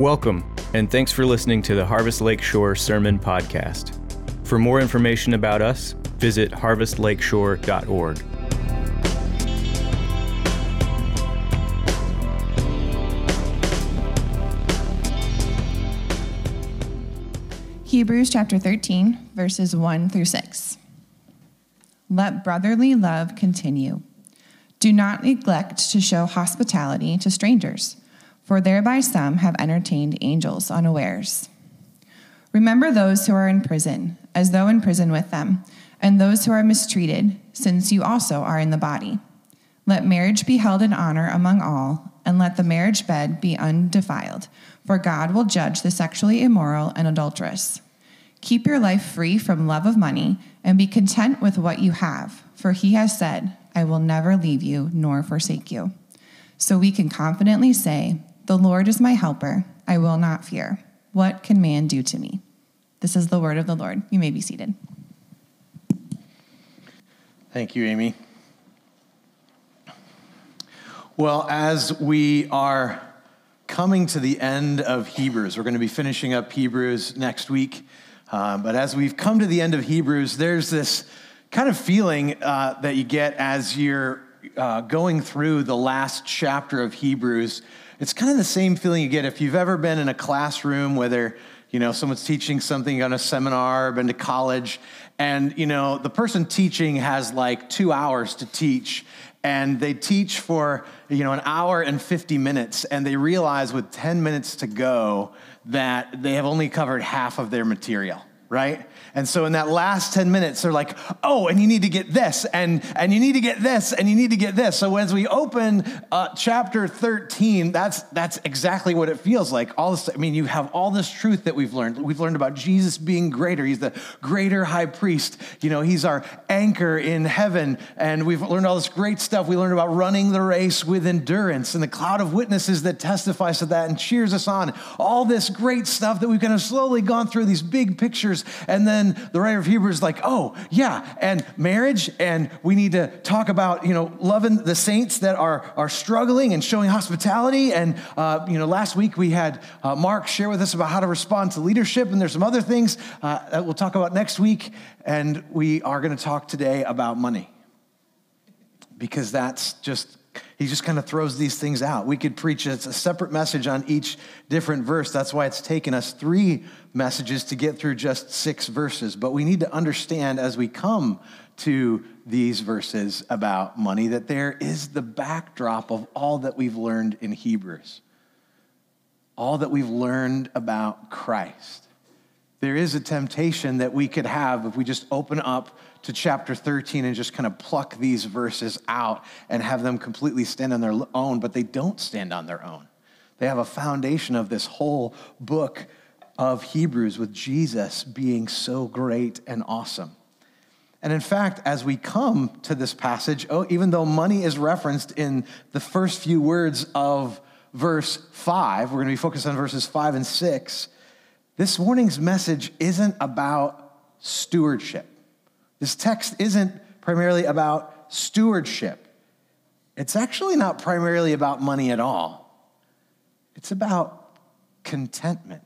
Welcome, and thanks for listening to the Harvest Lakeshore Sermon Podcast. For more information about us, visit harvestlakeshore.org. Hebrews chapter 13, verses 1 through 6. Let brotherly love continue. Do not neglect to show hospitality to strangers, for thereby some have entertained angels unawares. Remember those who are in prison, as though in prison with them, and those who are mistreated, since you also are in the body. Let marriage be held in honor among all, and let the marriage bed be undefiled, for God will judge the sexually immoral and adulterous. Keep your life free from love of money and be content with what you have, for he has said, I will never leave you nor forsake you. So we can confidently say, The Lord is my helper. I will not fear. What can man do to me? This is the word of the Lord. You may be seated. Thank you, Amy. Well, as we are coming to the end of Hebrews, we're going to be finishing up Hebrews next week. Uh, but as we've come to the end of Hebrews, there's this kind of feeling uh, that you get as you're uh, going through the last chapter of Hebrews. It's kind of the same feeling you get if you've ever been in a classroom, whether you know someone's teaching something on a seminar, been to college, and you know the person teaching has like two hours to teach, and they teach for you know an hour and 50 minutes, and they realize with 10 minutes to go that they have only covered half of their material, right? And so in that last 10 minutes, they're like, oh, and you need to get this, and, and you need to get this, and you need to get this. So as we open uh, chapter 13, that's, that's exactly what it feels like. All this, I mean, you have all this truth that we've learned. We've learned about Jesus being greater. He's the greater high priest. You know, he's our anchor in heaven. And we've learned all this great stuff. We learned about running the race with endurance and the cloud of witnesses that testifies to that and cheers us on. All this great stuff that we've kind of slowly gone through, these big pictures. And then then the writer of Hebrews is like, oh, yeah, and marriage, and we need to talk about, you know, loving the saints that are, are struggling and showing hospitality. And, uh, you know, last week we had uh, Mark share with us about how to respond to leadership, and there's some other things uh, that we'll talk about next week. And we are going to talk today about money because that's just he just kind of throws these things out. We could preach a separate message on each different verse. That's why it's taken us three messages to get through just six verses. But we need to understand as we come to these verses about money that there is the backdrop of all that we've learned in Hebrews, all that we've learned about Christ. There is a temptation that we could have if we just open up to chapter 13 and just kind of pluck these verses out and have them completely stand on their own, but they don't stand on their own. They have a foundation of this whole book of Hebrews with Jesus being so great and awesome. And in fact, as we come to this passage, oh, even though money is referenced in the first few words of verse 5, we're going to be focused on verses 5 and 6. This morning's message isn't about stewardship. This text isn't primarily about stewardship. It's actually not primarily about money at all. It's about contentment.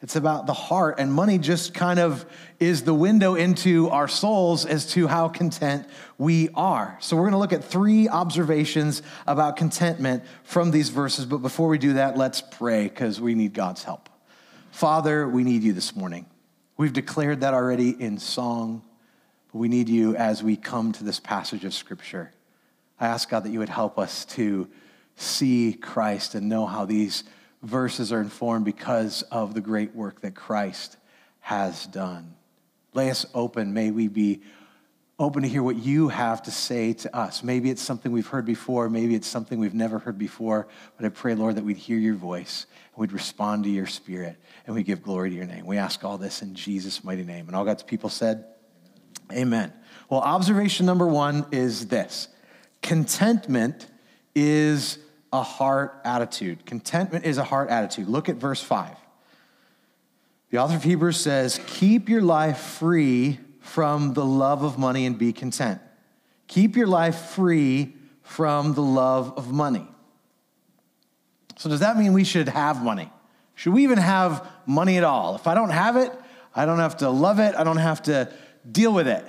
It's about the heart, and money just kind of is the window into our souls as to how content we are. So, we're going to look at three observations about contentment from these verses. But before we do that, let's pray because we need God's help. Father, we need you this morning. We've declared that already in song. But we need you as we come to this passage of Scripture. I ask God that you would help us to see Christ and know how these verses are informed because of the great work that Christ has done. Lay us open. May we be open to hear what you have to say to us. Maybe it's something we've heard before, maybe it's something we've never heard before, but I pray, Lord, that we'd hear your voice and we'd respond to your spirit and we give glory to your name. We ask all this in Jesus' mighty name. And all God's people said, Amen. Well, observation number one is this contentment is a heart attitude. Contentment is a heart attitude. Look at verse 5. The author of Hebrews says, Keep your life free from the love of money and be content. Keep your life free from the love of money. So, does that mean we should have money? Should we even have money at all? If I don't have it, I don't have to love it, I don't have to deal with it.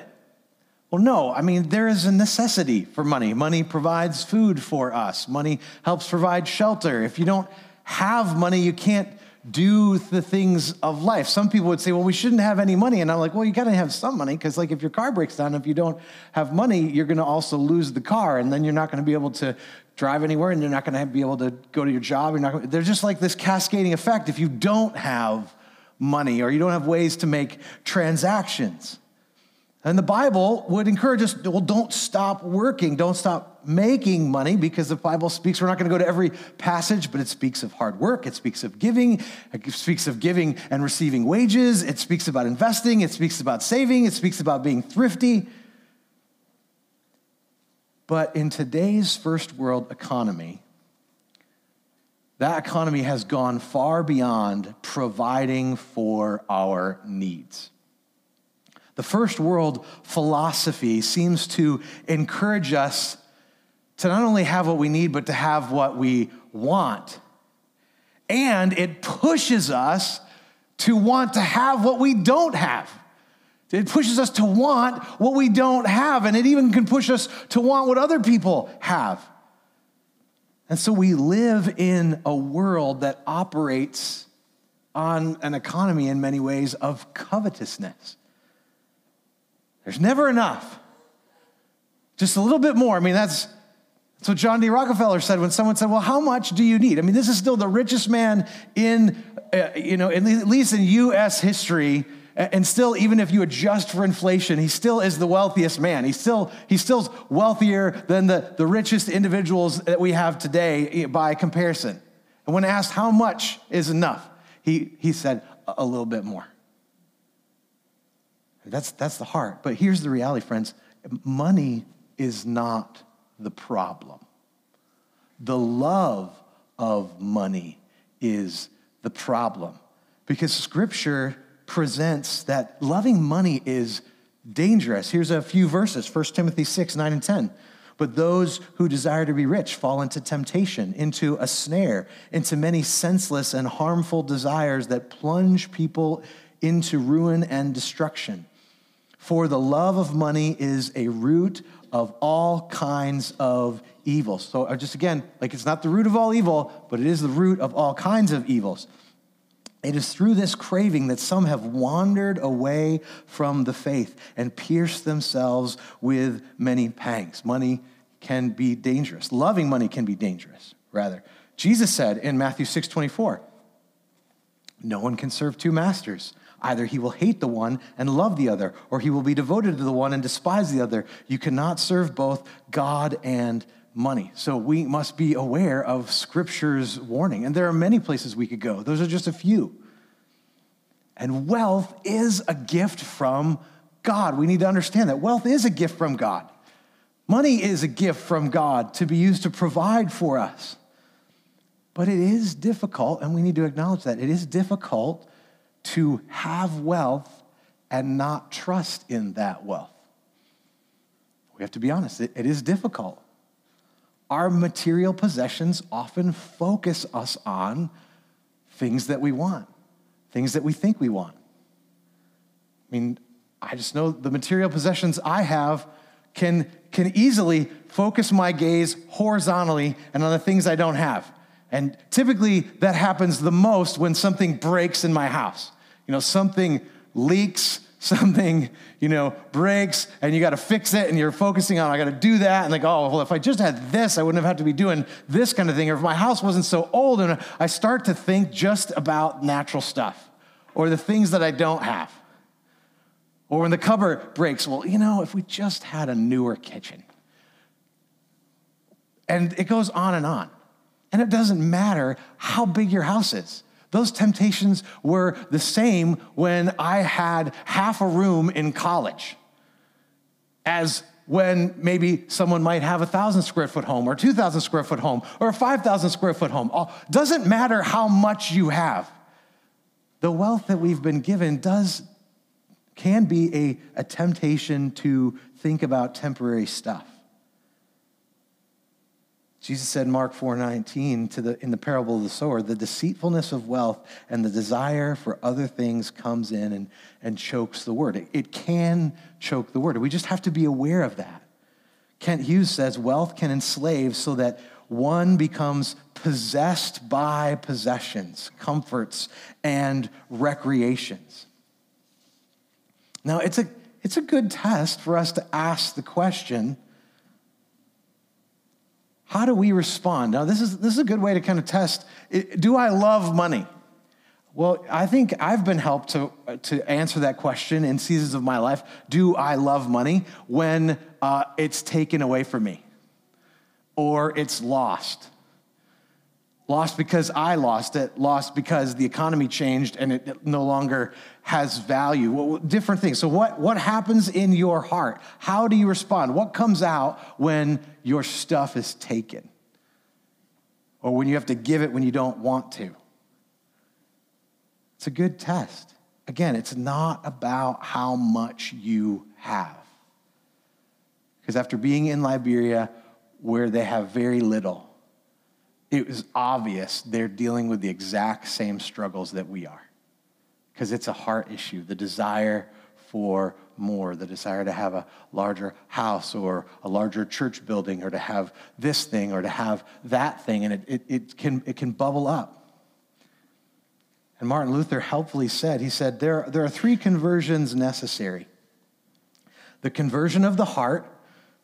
Well, no, I mean, there is a necessity for money. Money provides food for us, money helps provide shelter. If you don't have money, you can't do the things of life. Some people would say, well, we shouldn't have any money. And I'm like, well, you got to have some money because, like, if your car breaks down, if you don't have money, you're going to also lose the car. And then you're not going to be able to drive anywhere and you're not going to be able to go to your job. You're not gonna, there's just like this cascading effect if you don't have money or you don't have ways to make transactions. And the Bible would encourage us, well, don't stop working, don't stop making money, because the Bible speaks, we're not going to go to every passage, but it speaks of hard work, it speaks of giving, it speaks of giving and receiving wages, it speaks about investing, it speaks about saving, it speaks about being thrifty. But in today's first world economy, that economy has gone far beyond providing for our needs. The first world philosophy seems to encourage us to not only have what we need, but to have what we want. And it pushes us to want to have what we don't have. It pushes us to want what we don't have, and it even can push us to want what other people have. And so we live in a world that operates on an economy in many ways of covetousness. There's never enough. Just a little bit more. I mean, that's, that's what John D. Rockefeller said when someone said, Well, how much do you need? I mean, this is still the richest man in, uh, you know, at least in U.S. history. And still, even if you adjust for inflation, he still is the wealthiest man. He's still, he's still wealthier than the, the richest individuals that we have today eh, by comparison. And when asked how much is enough, he, he said, a little bit more. That's, that's the heart. But here's the reality, friends money is not the problem. The love of money is the problem. Because scripture presents that loving money is dangerous. Here's a few verses 1 Timothy 6, 9, and 10. But those who desire to be rich fall into temptation, into a snare, into many senseless and harmful desires that plunge people into ruin and destruction. For the love of money is a root of all kinds of evil. So, uh, just again, like it's not the root of all evil, but it is the root of all kinds of evils. It is through this craving that some have wandered away from the faith and pierced themselves with many pangs. Money can be dangerous. Loving money can be dangerous, rather. Jesus said in Matthew 6 24, No one can serve two masters. Either he will hate the one and love the other, or he will be devoted to the one and despise the other. You cannot serve both God and money. So we must be aware of Scripture's warning. And there are many places we could go, those are just a few. And wealth is a gift from God. We need to understand that wealth is a gift from God. Money is a gift from God to be used to provide for us. But it is difficult, and we need to acknowledge that. It is difficult to have wealth and not trust in that wealth. We have to be honest, it, it is difficult. Our material possessions often focus us on things that we want, things that we think we want. I mean, I just know the material possessions I have can, can easily focus my gaze horizontally and on the things I don't have. And typically that happens the most when something breaks in my house. You know, something leaks, something, you know, breaks, and you got to fix it, and you're focusing on, I got to do that. And like, oh, well, if I just had this, I wouldn't have had to be doing this kind of thing. Or if my house wasn't so old, and I start to think just about natural stuff or the things that I don't have. Or when the cupboard breaks, well, you know, if we just had a newer kitchen. And it goes on and on. And it doesn't matter how big your house is. Those temptations were the same when I had half a room in college as when maybe someone might have a thousand square foot home or 2,000 square foot home or a 5,000 square foot home. Doesn't matter how much you have. The wealth that we've been given does, can be a, a temptation to think about temporary stuff. Jesus said Mark 4:19 to the in the parable of the sower, the deceitfulness of wealth and the desire for other things comes in and, and chokes the word. It, it can choke the word. We just have to be aware of that. Kent Hughes says wealth can enslave so that one becomes possessed by possessions, comforts, and recreations. Now, it's a, it's a good test for us to ask the question how do we respond? Now, this is, this is a good way to kind of test do I love money? Well, I think I've been helped to, to answer that question in seasons of my life. Do I love money when uh, it's taken away from me or it's lost? Lost because I lost it, lost because the economy changed and it no longer has value. Well, different things. So, what, what happens in your heart? How do you respond? What comes out when your stuff is taken? Or when you have to give it when you don't want to? It's a good test. Again, it's not about how much you have. Because after being in Liberia, where they have very little, it was obvious they're dealing with the exact same struggles that we are. Because it's a heart issue, the desire for more, the desire to have a larger house or a larger church building or to have this thing or to have that thing. And it, it, it, can, it can bubble up. And Martin Luther helpfully said, he said, there, there are three conversions necessary the conversion of the heart,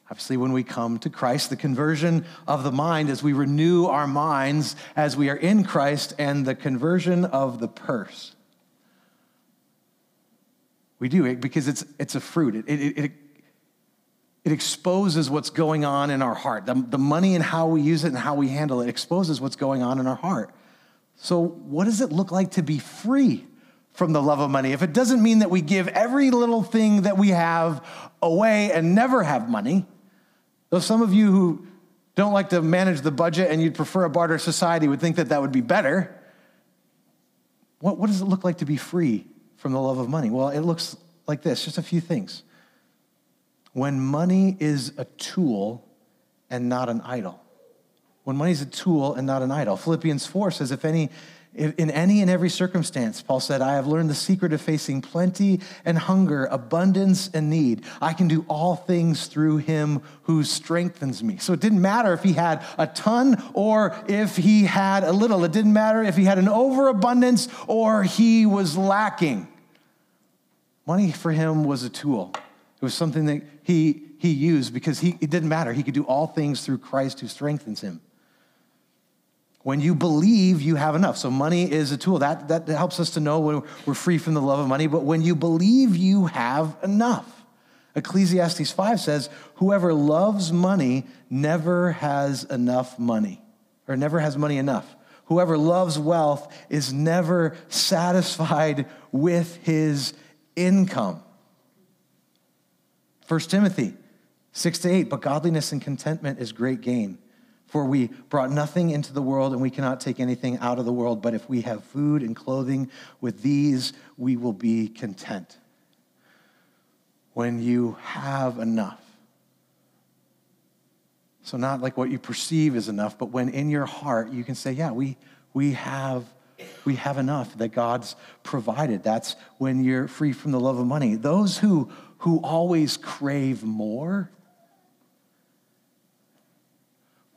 Obviously, when we come to Christ, the conversion of the mind as we renew our minds as we are in Christ, and the conversion of the purse. We do it because it's, it's a fruit. It, it, it, it exposes what's going on in our heart. The, the money and how we use it and how we handle it exposes what's going on in our heart. So, what does it look like to be free from the love of money? If it doesn't mean that we give every little thing that we have away and never have money, Though some of you who don't like to manage the budget and you'd prefer a barter society would think that that would be better, what, what does it look like to be free from the love of money? Well, it looks like this just a few things. When money is a tool and not an idol. When money is a tool and not an idol. Philippians 4 says, if any in any and every circumstance, Paul said, I have learned the secret of facing plenty and hunger, abundance and need. I can do all things through him who strengthens me. So it didn't matter if he had a ton or if he had a little. It didn't matter if he had an overabundance or he was lacking. Money for him was a tool, it was something that he, he used because he, it didn't matter. He could do all things through Christ who strengthens him. When you believe, you have enough. So money is a tool. That, that helps us to know when we're free from the love of money. But when you believe, you have enough. Ecclesiastes 5 says, Whoever loves money never has enough money, or never has money enough. Whoever loves wealth is never satisfied with his income. 1 Timothy 6 to 8, but godliness and contentment is great gain. For we brought nothing into the world, and we cannot take anything out of the world. But if we have food and clothing, with these we will be content. When you have enough. So, not like what you perceive is enough, but when in your heart you can say, Yeah, we, we, have, we have enough that God's provided. That's when you're free from the love of money. Those who, who always crave more,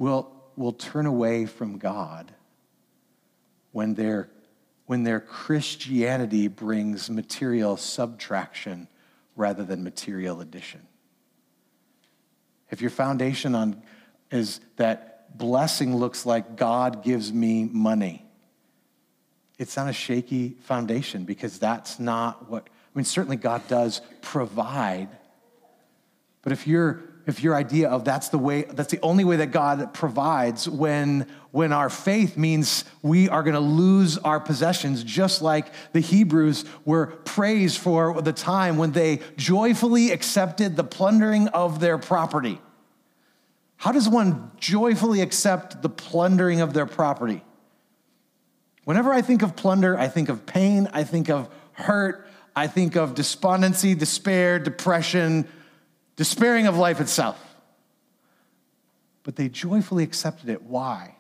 will, will turn away from God when their, when their Christianity brings material subtraction rather than material addition. If your foundation on is that blessing looks like God gives me money, it's on a shaky foundation because that's not what, I mean, certainly God does provide. But if you're if your idea of that's the way that's the only way that god provides when when our faith means we are going to lose our possessions just like the hebrews were praised for the time when they joyfully accepted the plundering of their property. How does one joyfully accept the plundering of their property? Whenever i think of plunder i think of pain i think of hurt i think of despondency despair depression despairing of life itself. but they joyfully accepted it. Why?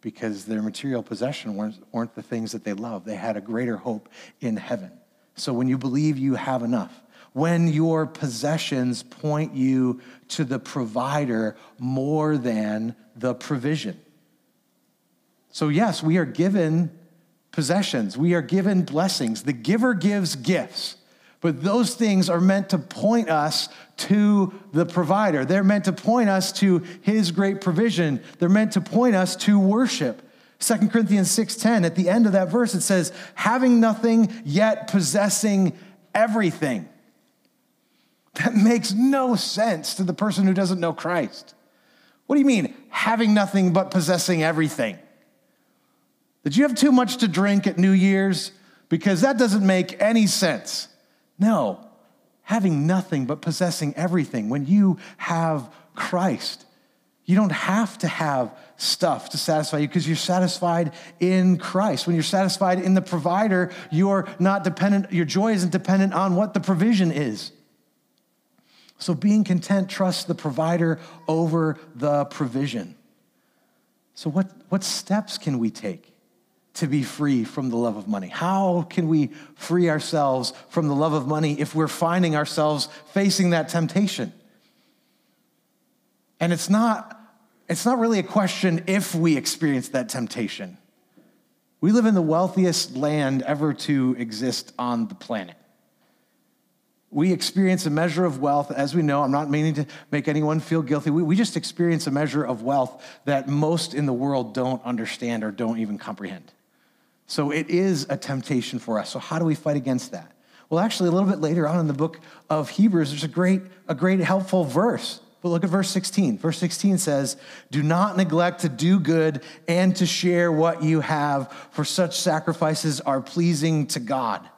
Because their material possession weren't, weren't the things that they loved. They had a greater hope in heaven. So when you believe you have enough, when your possessions point you to the provider more than the provision. So, yes, we are given possessions, we are given blessings. The giver gives gifts. But those things are meant to point us to the provider. They're meant to point us to his great provision. They're meant to point us to worship. 2 Corinthians 6:10 at the end of that verse it says having nothing yet possessing everything. That makes no sense to the person who doesn't know Christ. What do you mean having nothing but possessing everything? Did you have too much to drink at New Year's? Because that doesn't make any sense. No, having nothing but possessing everything. When you have Christ, you don't have to have stuff to satisfy you because you're satisfied in Christ. When you're satisfied in the provider, you're not dependent, your joy isn't dependent on what the provision is. So being content trusts the provider over the provision. So, what, what steps can we take? To be free from the love of money? How can we free ourselves from the love of money if we're finding ourselves facing that temptation? And it's not, it's not really a question if we experience that temptation. We live in the wealthiest land ever to exist on the planet. We experience a measure of wealth, as we know. I'm not meaning to make anyone feel guilty. We, we just experience a measure of wealth that most in the world don't understand or don't even comprehend. So it is a temptation for us. So how do we fight against that? Well, actually, a little bit later on in the book of Hebrews, there's a great, a great helpful verse. But look at verse 16. Verse 16 says, Do not neglect to do good and to share what you have, for such sacrifices are pleasing to God.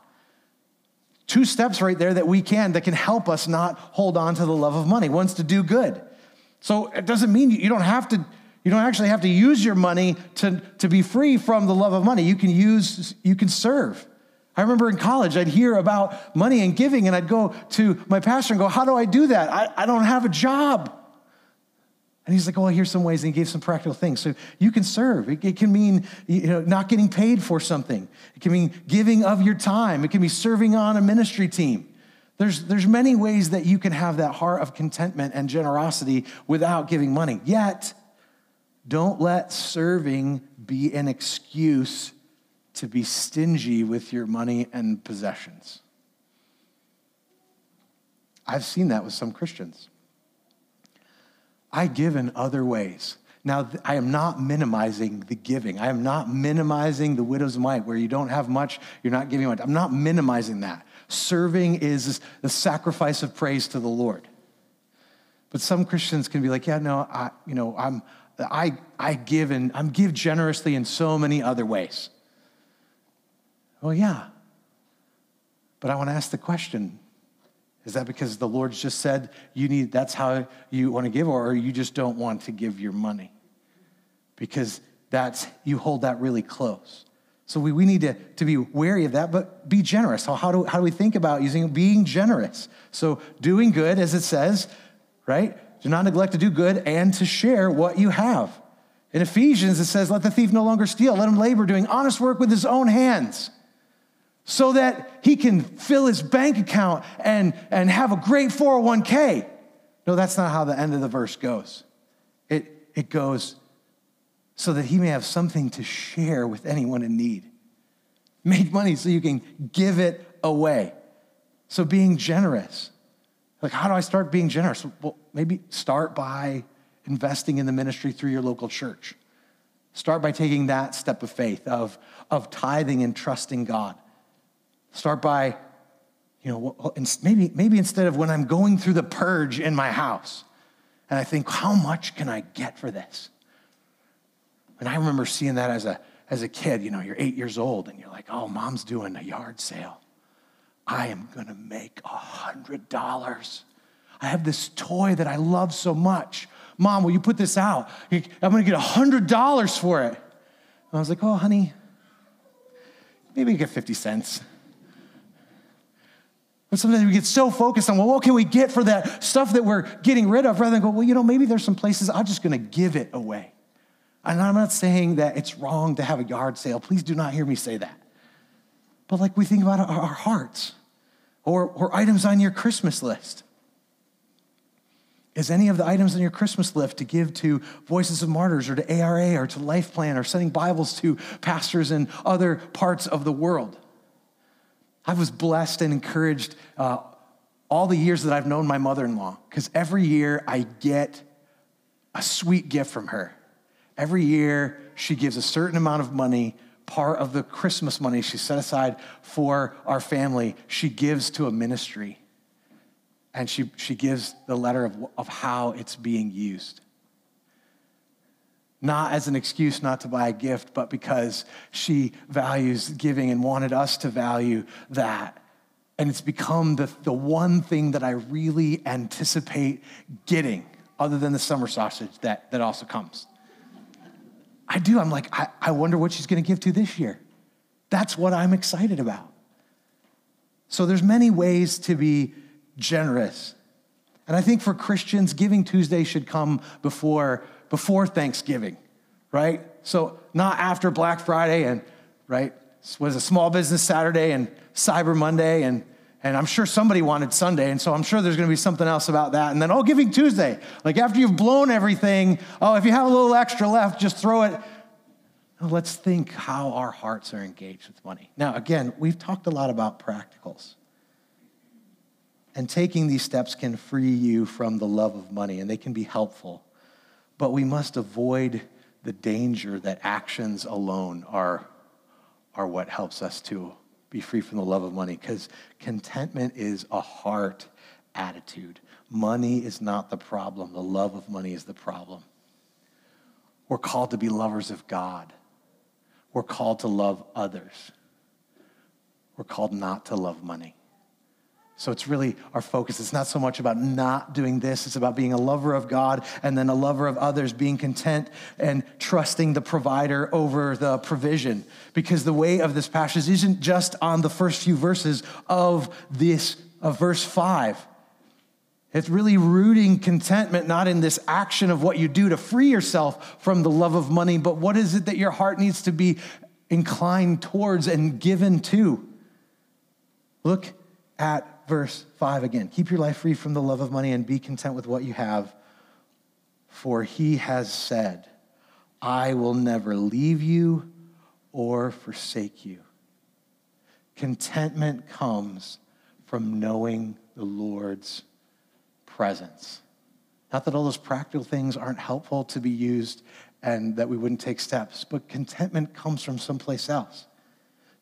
Two steps right there that we can, that can help us not hold on to the love of money. One's to do good. So it doesn't mean you don't have to you don't actually have to use your money to, to be free from the love of money. You can use, you can serve. I remember in college, I'd hear about money and giving, and I'd go to my pastor and go, How do I do that? I, I don't have a job. And he's like, Well, here's some ways, and he gave some practical things. So you can serve. It, it can mean you know, not getting paid for something, it can mean giving of your time, it can be serving on a ministry team. There's, there's many ways that you can have that heart of contentment and generosity without giving money. Yet, don't let serving be an excuse to be stingy with your money and possessions. I've seen that with some Christians. I give in other ways. Now, I am not minimizing the giving. I am not minimizing the widow's mite where you don't have much, you're not giving much. I'm not minimizing that. Serving is the sacrifice of praise to the Lord. But some Christians can be like, yeah, no, I, you know, I'm, I, I give and I'm give generously in so many other ways. Well, yeah. But I want to ask the question is that because the Lord's just said you need that's how you want to give, or you just don't want to give your money? Because that's you hold that really close. So we, we need to, to be wary of that, but be generous. So how do, how do we think about using being generous? So doing good, as it says, right? Do not neglect to do good and to share what you have. In Ephesians, it says, Let the thief no longer steal, let him labor doing honest work with his own hands so that he can fill his bank account and, and have a great 401k. No, that's not how the end of the verse goes. It, it goes so that he may have something to share with anyone in need. Make money so you can give it away. So being generous. Like, how do I start being generous? Well, maybe start by investing in the ministry through your local church. Start by taking that step of faith, of, of tithing and trusting God. Start by, you know, maybe, maybe instead of when I'm going through the purge in my house, and I think, how much can I get for this? And I remember seeing that as a, as a kid, you know, you're eight years old and you're like, oh, mom's doing a yard sale. I am going to make a $100. I have this toy that I love so much. Mom, will you put this out? I'm going to get a $100 for it. And I was like, oh, honey, maybe you get 50 cents. But sometimes we get so focused on, well, what can we get for that stuff that we're getting rid of, rather than go, well, you know, maybe there's some places I'm just going to give it away. And I'm not saying that it's wrong to have a yard sale. Please do not hear me say that. But like we think about our, our hearts or, or items on your Christmas list. Is any of the items on your Christmas list to give to Voices of Martyrs or to ARA or to Life Plan or sending Bibles to pastors in other parts of the world? I was blessed and encouraged uh, all the years that I've known my mother in law because every year I get a sweet gift from her. Every year she gives a certain amount of money, part of the Christmas money she set aside for our family, she gives to a ministry. And she, she gives the letter of, of how it's being used not as an excuse not to buy a gift, but because she values giving and wanted us to value that. And it's become the, the one thing that I really anticipate getting, other than the summer sausage that, that also comes. I do. I'm like, I, I wonder what she's going to give to this year. That's what I'm excited about. So there's many ways to be generous. And I think for Christians, Giving Tuesday should come before before Thanksgiving, right? So not after Black Friday and, right, was a small business Saturday and Cyber Monday and and I'm sure somebody wanted Sunday, and so I'm sure there's to be something else about that. And then, oh, Giving Tuesday. Like after you've blown everything, oh, if you have a little extra left, just throw it. Now, let's think how our hearts are engaged with money. Now, again, we've talked a lot about practicals. And taking these steps can free you from the love of money, and they can be helpful. But we must avoid the danger that actions alone are, are what helps us to be free from the love of money because contentment is a heart attitude. Money is not the problem, the love of money is the problem. We're called to be lovers of God, we're called to love others, we're called not to love money. So it's really our focus. It's not so much about not doing this, it's about being a lover of God and then a lover of others, being content and trusting the provider over the provision. Because the way of this passage isn't just on the first few verses of this of verse 5. It's really rooting contentment not in this action of what you do to free yourself from the love of money, but what is it that your heart needs to be inclined towards and given to? Look at verse 5 again. Keep your life free from the love of money and be content with what you have. For he has said, I will never leave you or forsake you. Contentment comes from knowing the Lord's presence. Not that all those practical things aren't helpful to be used and that we wouldn't take steps, but contentment comes from someplace else.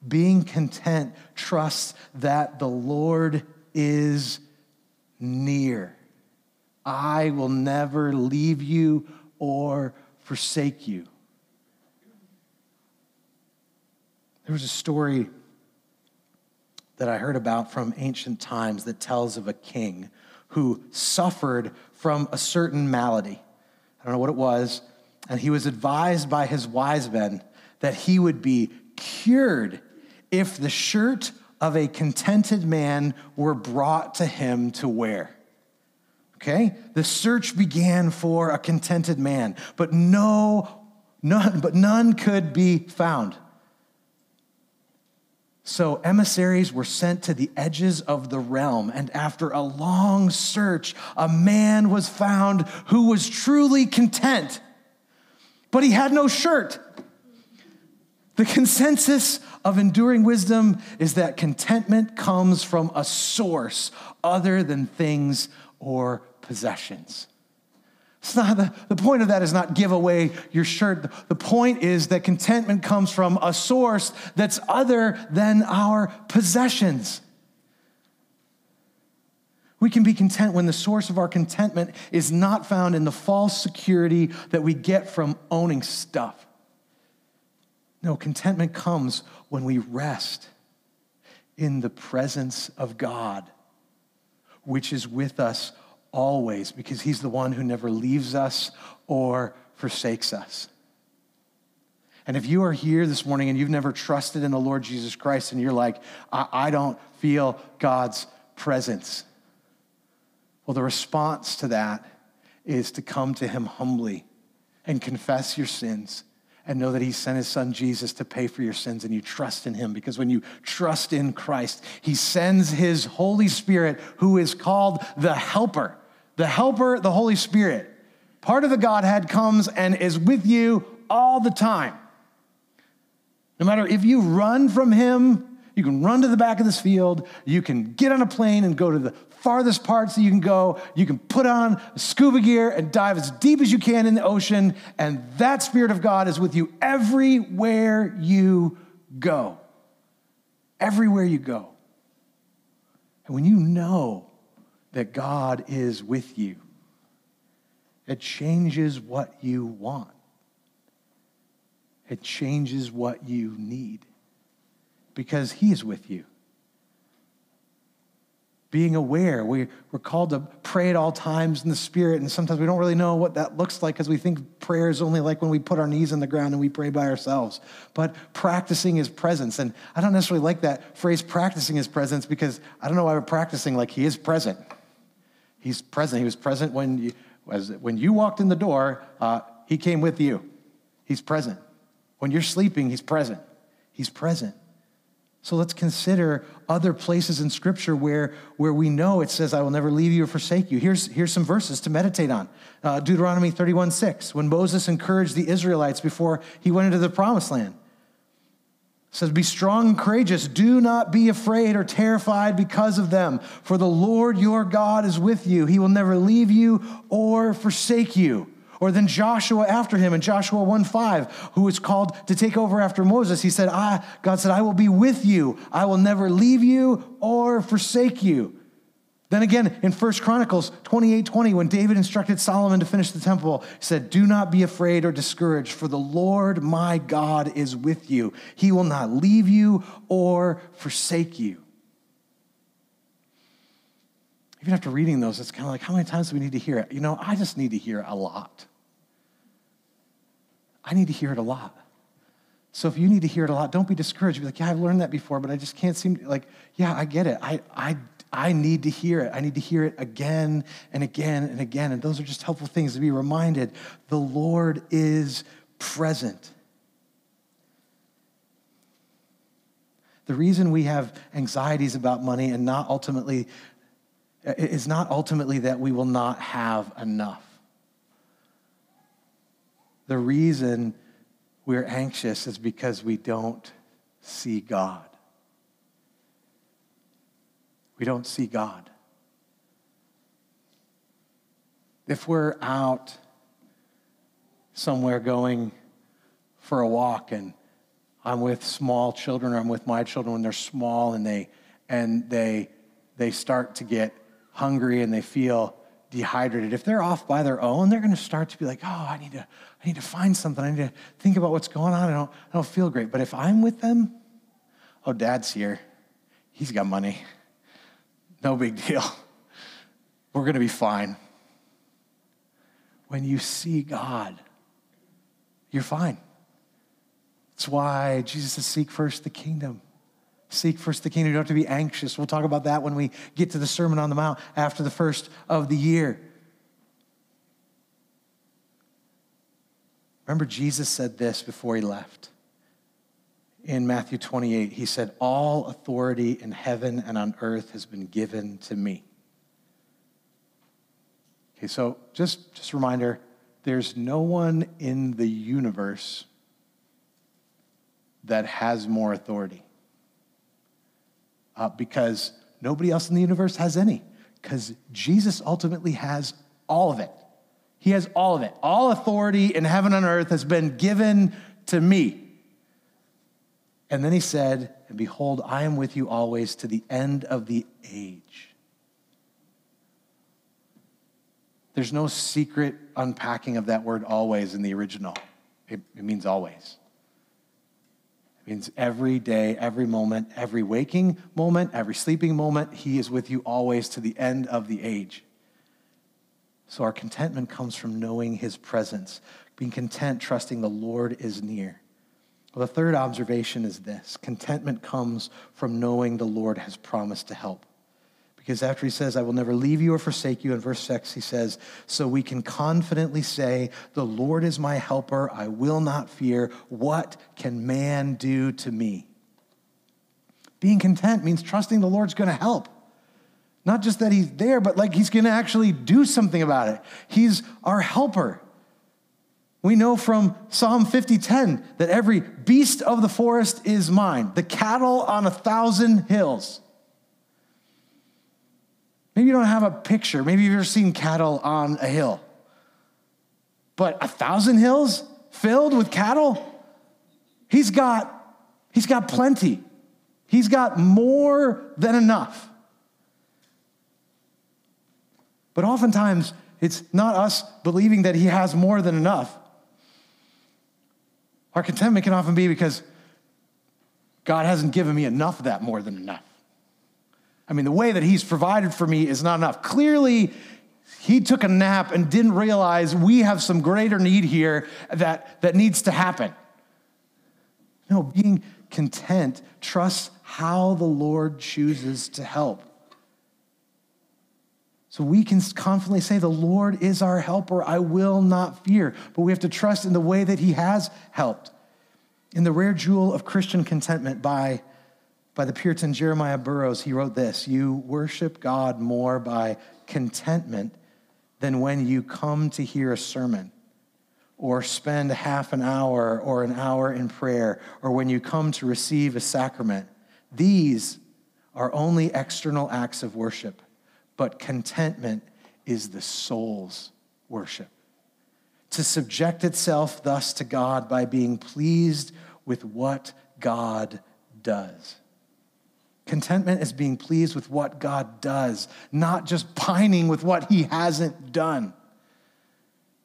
Being content trust that the Lord is near. I will never leave you or forsake you. There was a story that I heard about from ancient times that tells of a king who suffered from a certain malady. I don't know what it was. And he was advised by his wise men that he would be cured if the shirt of a contented man were brought to him to wear. Okay? The search began for a contented man, but no, none, but none could be found. So emissaries were sent to the edges of the realm, and after a long search, a man was found who was truly content, but he had no shirt. The consensus of enduring wisdom is that contentment comes from a source other than things or possessions. It's not the, the point of that is not give away your shirt. The, the point is that contentment comes from a source that's other than our possessions. We can be content when the source of our contentment is not found in the false security that we get from owning stuff. No, contentment comes when we rest in the presence of God, which is with us always, because He's the one who never leaves us or forsakes us. And if you are here this morning and you've never trusted in the Lord Jesus Christ and you're like, I, I don't feel God's presence. Well, the response to that is to come to him humbly and confess your sins and know that he sent his son Jesus to pay for your sins and you trust in him because when you trust in Christ, he sends his Holy Spirit who is called the helper. The helper, the Holy Spirit, part of the Godhead comes and is with you all the time. No matter if you run from him, you can run to the back of this field, you can get on a plane and go to the farthest parts that you can go. You can put on scuba gear and dive as deep as you can in the ocean, and that Spirit of God is with you everywhere you go. Everywhere you go. And when you know that God is with you, it changes what you want. It changes what you need because He is with you being aware. We, we're called to pray at all times in the Spirit, and sometimes we don't really know what that looks like because we think prayer is only like when we put our knees on the ground and we pray by ourselves. But practicing His presence, and I don't necessarily like that phrase, practicing His presence, because I don't know why we're practicing like He is present. He's present. He was present when you, as, when you walked in the door, uh, He came with you. He's present. When you're sleeping, He's present. He's present. So let's consider other places in Scripture where, where we know it says, I will never leave you or forsake you. Here's, here's some verses to meditate on uh, Deuteronomy 31 6, when Moses encouraged the Israelites before he went into the promised land. It says, Be strong and courageous. Do not be afraid or terrified because of them, for the Lord your God is with you. He will never leave you or forsake you. Or then Joshua after him in Joshua 1 5, who was called to take over after Moses. He said, I, God said, I will be with you. I will never leave you or forsake you. Then again, in 1 Chronicles 28 20, when David instructed Solomon to finish the temple, he said, Do not be afraid or discouraged, for the Lord my God is with you. He will not leave you or forsake you. Even after reading those, it's kind of like, how many times do we need to hear it? You know, I just need to hear a lot. I need to hear it a lot. So if you need to hear it a lot, don't be discouraged. Be like, yeah, I've learned that before, but I just can't seem to, like, yeah, I get it. I, I, I need to hear it. I need to hear it again and again and again. And those are just helpful things to be reminded. The Lord is present. The reason we have anxieties about money and not ultimately is not ultimately that we will not have enough. The reason we're anxious is because we don't see God. We don't see God. If we're out somewhere going for a walk and I'm with small children or I'm with my children when they're small and they and they they start to get hungry and they feel dehydrated, if they're off by their own, they're going to start to be like, oh, I need to, I need to find something. I need to think about what's going on. I don't, I don't feel great. But if I'm with them, oh, dad's here. He's got money. No big deal. We're going to be fine. When you see God, you're fine. That's why Jesus says, seek first the kingdom. Seek first the kingdom. You don't have to be anxious. We'll talk about that when we get to the Sermon on the Mount after the first of the year. Remember, Jesus said this before he left. In Matthew 28, he said, All authority in heaven and on earth has been given to me. Okay, so just, just a reminder there's no one in the universe that has more authority uh, because nobody else in the universe has any, because Jesus ultimately has all of it. He has all of it. All authority in heaven and earth has been given to me. And then he said, And behold, I am with you always to the end of the age. There's no secret unpacking of that word always in the original, it, it means always means every day, every moment, every waking moment, every sleeping moment, He is with you always to the end of the age. So our contentment comes from knowing His presence, being content, trusting the Lord is near. Well, the third observation is this contentment comes from knowing the Lord has promised to help. Because after he says, I will never leave you or forsake you, in verse 6, he says, So we can confidently say, The Lord is my helper. I will not fear. What can man do to me? Being content means trusting the Lord's going to help. Not just that he's there, but like he's going to actually do something about it. He's our helper. We know from Psalm 50:10 that every beast of the forest is mine, the cattle on a thousand hills. Maybe you don't have a picture. Maybe you've ever seen cattle on a hill. But a thousand hills filled with cattle? He's got, he's got plenty. He's got more than enough. But oftentimes, it's not us believing that he has more than enough. Our contentment can often be because God hasn't given me enough of that more than enough. I mean, the way that he's provided for me is not enough. Clearly, he took a nap and didn't realize we have some greater need here that, that needs to happen. No, being content trusts how the Lord chooses to help. So we can confidently say, The Lord is our helper. I will not fear. But we have to trust in the way that He has helped. In The Rare Jewel of Christian Contentment by, by the Puritan Jeremiah Burroughs, he wrote this You worship God more by contentment than when you come to hear a sermon or spend half an hour or an hour in prayer or when you come to receive a sacrament. These are only external acts of worship but contentment is the soul's worship. To subject itself thus to God by being pleased with what God does. Contentment is being pleased with what God does, not just pining with what He hasn't done.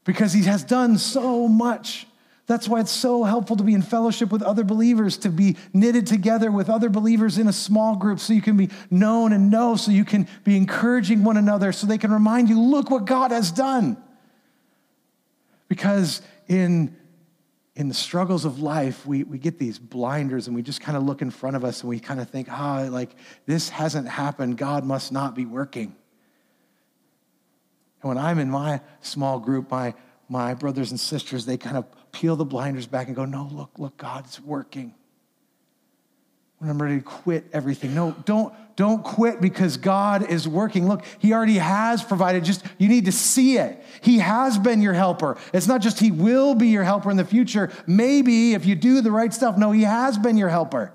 Because He has done so much. That's why it's so helpful to be in fellowship with other believers, to be knitted together with other believers in a small group so you can be known and know, so you can be encouraging one another, so they can remind you, look what God has done. Because in, in the struggles of life, we, we get these blinders and we just kind of look in front of us and we kind of think, ah, oh, like this hasn't happened. God must not be working. And when I'm in my small group, my, my brothers and sisters, they kind of peel the blinders back and go, no, look, look, God's working. When I'm ready to quit everything. No, don't, don't quit because God is working. Look, He already has provided. Just you need to see it. He has been your helper. It's not just He will be your helper in the future. Maybe if you do the right stuff. No, He has been your helper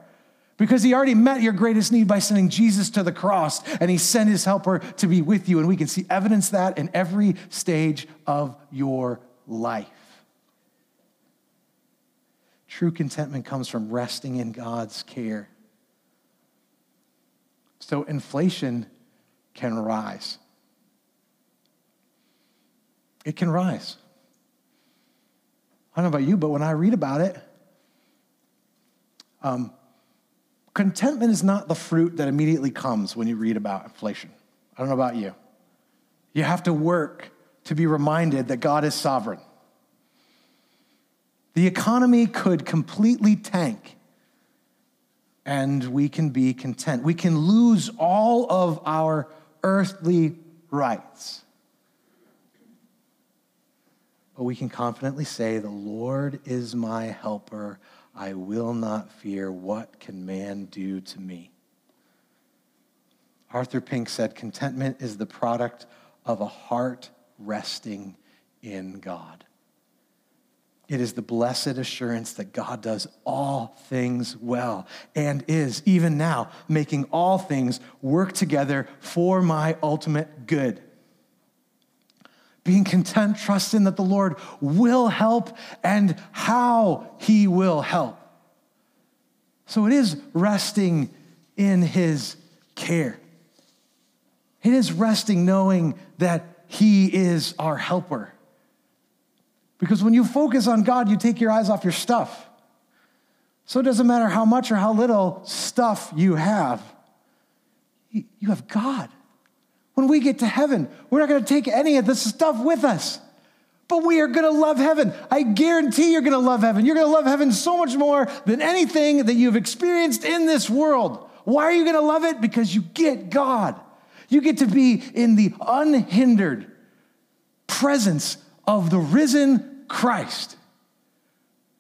because he already met your greatest need by sending Jesus to the cross and he sent his helper to be with you and we can see evidence that in every stage of your life. True contentment comes from resting in God's care. So inflation can rise. It can rise. I don't know about you, but when I read about it, um, contentment is not the fruit that immediately comes when you read about inflation. I don't know about you. You have to work to be reminded that God is sovereign the economy could completely tank and we can be content. We can lose all of our earthly rights. But we can confidently say, The Lord is my helper. I will not fear. What can man do to me? Arthur Pink said, Contentment is the product of a heart resting in God. It is the blessed assurance that God does all things well and is, even now, making all things work together for my ultimate good. Being content, trusting that the Lord will help and how he will help. So it is resting in his care. It is resting knowing that he is our helper. Because when you focus on God, you take your eyes off your stuff. So it doesn't matter how much or how little stuff you have, you have God. When we get to heaven, we're not going to take any of this stuff with us. But we are going to love heaven. I guarantee you're going to love heaven. You're going to love heaven so much more than anything that you've experienced in this world. Why are you going to love it? Because you get God. You get to be in the unhindered presence of the risen Christ,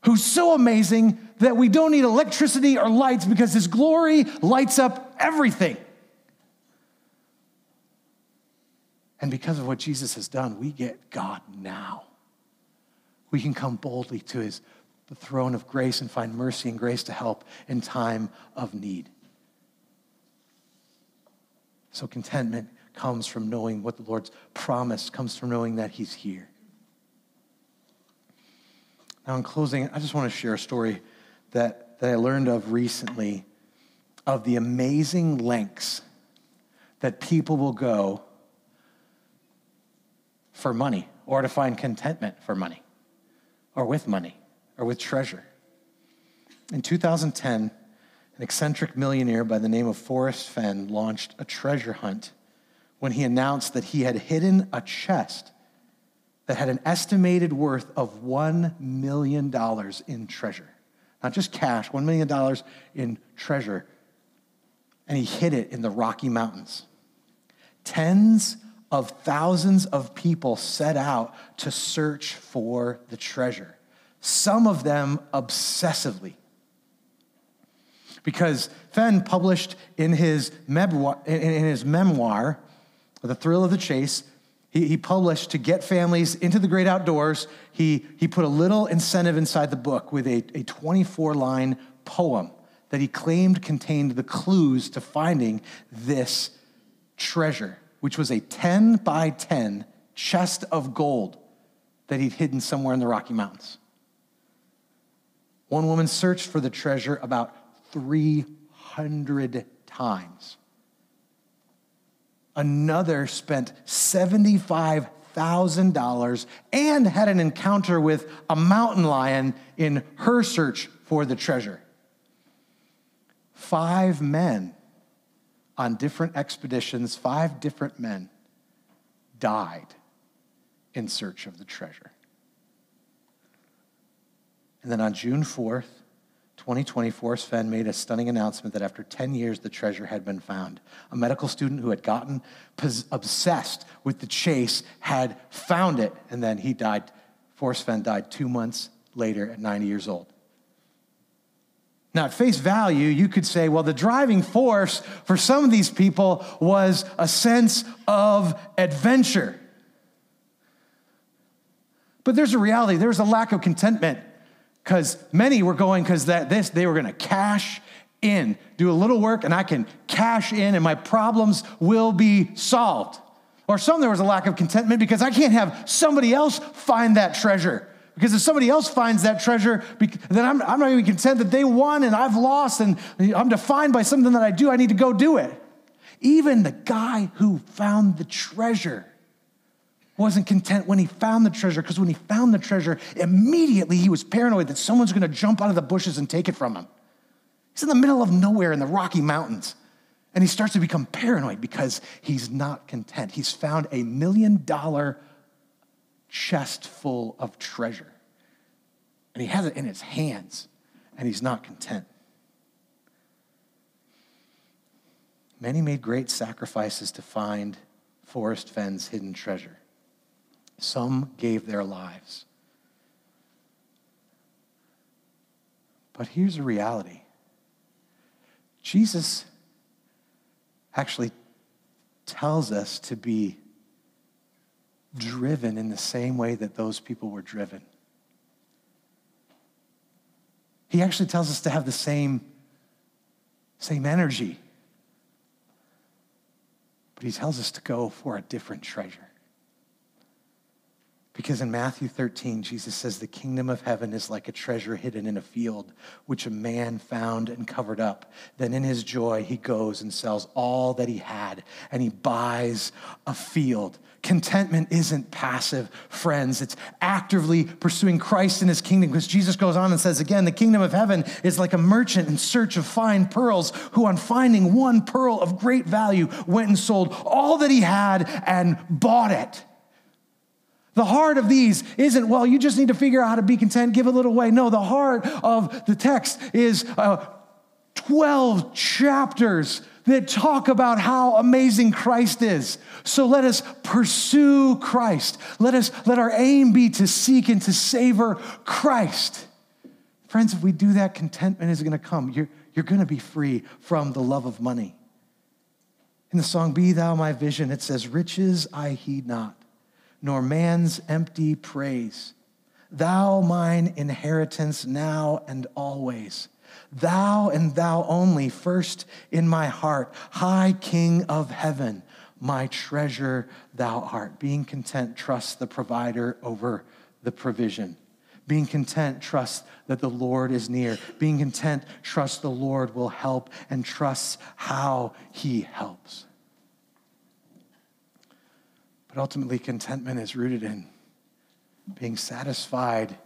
who's so amazing that we don't need electricity or lights because his glory lights up everything. And because of what Jesus has done, we get God now. We can come boldly to his the throne of grace and find mercy and grace to help in time of need. So contentment comes from knowing what the Lord's promise comes from knowing that he's here. Now, in closing, I just want to share a story that, that I learned of recently of the amazing lengths that people will go for money or to find contentment for money or with money or with treasure. In 2010, an eccentric millionaire by the name of Forrest Fenn launched a treasure hunt when he announced that he had hidden a chest that had an estimated worth of $1 million in treasure. Not just cash, $1 million in treasure. And he hid it in the Rocky Mountains. Tens of thousands of people set out to search for the treasure, some of them obsessively. Because Fenn published in his memoir, in his memoir The Thrill of the Chase, he, he published to get families into the great outdoors. He, he put a little incentive inside the book with a, a 24 line poem that he claimed contained the clues to finding this treasure which was a 10 by 10 chest of gold that he'd hidden somewhere in the Rocky Mountains. One woman searched for the treasure about 300 times. Another spent $75,000 and had an encounter with a mountain lion in her search for the treasure. Five men on different expeditions, five different men died in search of the treasure. And then on June 4th, 2020, Forrest Fenn made a stunning announcement that after 10 years, the treasure had been found. A medical student who had gotten obsessed with the chase had found it, and then he died. Forrest Fenn died two months later at 90 years old. Now, at face value, you could say, well, the driving force for some of these people was a sense of adventure. But there's a reality, there's a lack of contentment because many were going because that this they were going to cash in, do a little work, and I can cash in, and my problems will be solved. Or some there was a lack of contentment because I can't have somebody else find that treasure. Because if somebody else finds that treasure, then I'm, I'm not even content that they won and I've lost and I'm defined by something that I do. I need to go do it. Even the guy who found the treasure wasn't content when he found the treasure because when he found the treasure, immediately he was paranoid that someone's going to jump out of the bushes and take it from him. He's in the middle of nowhere in the Rocky Mountains. And he starts to become paranoid because he's not content. He's found a million dollar chest full of treasure. And he has it in his hands, and he's not content. Many made great sacrifices to find Forrest Fenn's hidden treasure. Some gave their lives. But here's a reality Jesus actually tells us to be driven in the same way that those people were driven. He actually tells us to have the same, same energy. But he tells us to go for a different treasure. Because in Matthew 13, Jesus says, The kingdom of heaven is like a treasure hidden in a field, which a man found and covered up. Then in his joy, he goes and sells all that he had, and he buys a field. Contentment isn't passive, friends. It's actively pursuing Christ and his kingdom. Because Jesus goes on and says again, the kingdom of heaven is like a merchant in search of fine pearls, who, on finding one pearl of great value, went and sold all that he had and bought it. The heart of these isn't, well, you just need to figure out how to be content, give a little away. No, the heart of the text is uh, 12 chapters that talk about how amazing Christ is. So let us pursue Christ. Let us let our aim be to seek and to savor Christ. Friends, if we do that, contentment is going to come. You're, you're going to be free from the love of money. In the song, Be Thou My Vision, it says, Riches I heed not, nor man's empty praise. Thou mine inheritance now and always. Thou and thou only, first in my heart, high King of heaven, my treasure thou art. Being content, trust the provider over the provision. Being content, trust that the Lord is near. Being content, trust the Lord will help and trust how he helps. But ultimately, contentment is rooted in being satisfied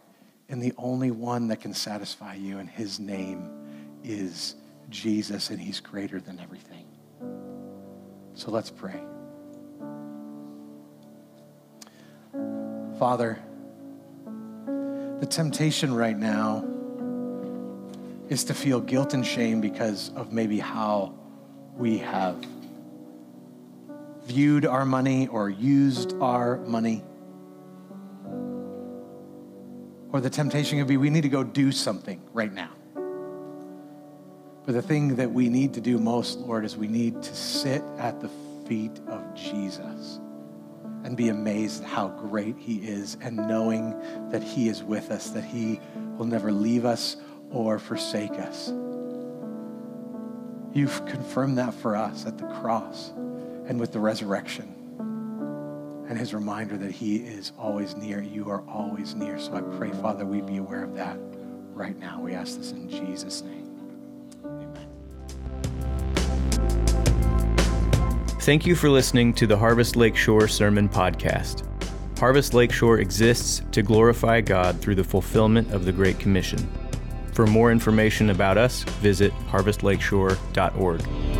in the only one that can satisfy you, and his name is Jesus, and he's greater than everything. So let's pray. Father, the temptation right now is to feel guilt and shame because of maybe how we have viewed our money or used our money. Or the temptation could be we need to go do something right now. But the thing that we need to do most, Lord, is we need to sit at the feet of Jesus and be amazed how great he is and knowing that he is with us, that he will never leave us or forsake us. You've confirmed that for us at the cross and with the resurrection and his reminder that he is always near. You are always near. So I pray, Father, we be aware of that right now. We ask this in Jesus' name. Amen. Thank you for listening to the Harvest Lakeshore Sermon Podcast. Harvest Lakeshore exists to glorify God through the fulfillment of the Great Commission. For more information about us, visit harvestlakeshore.org.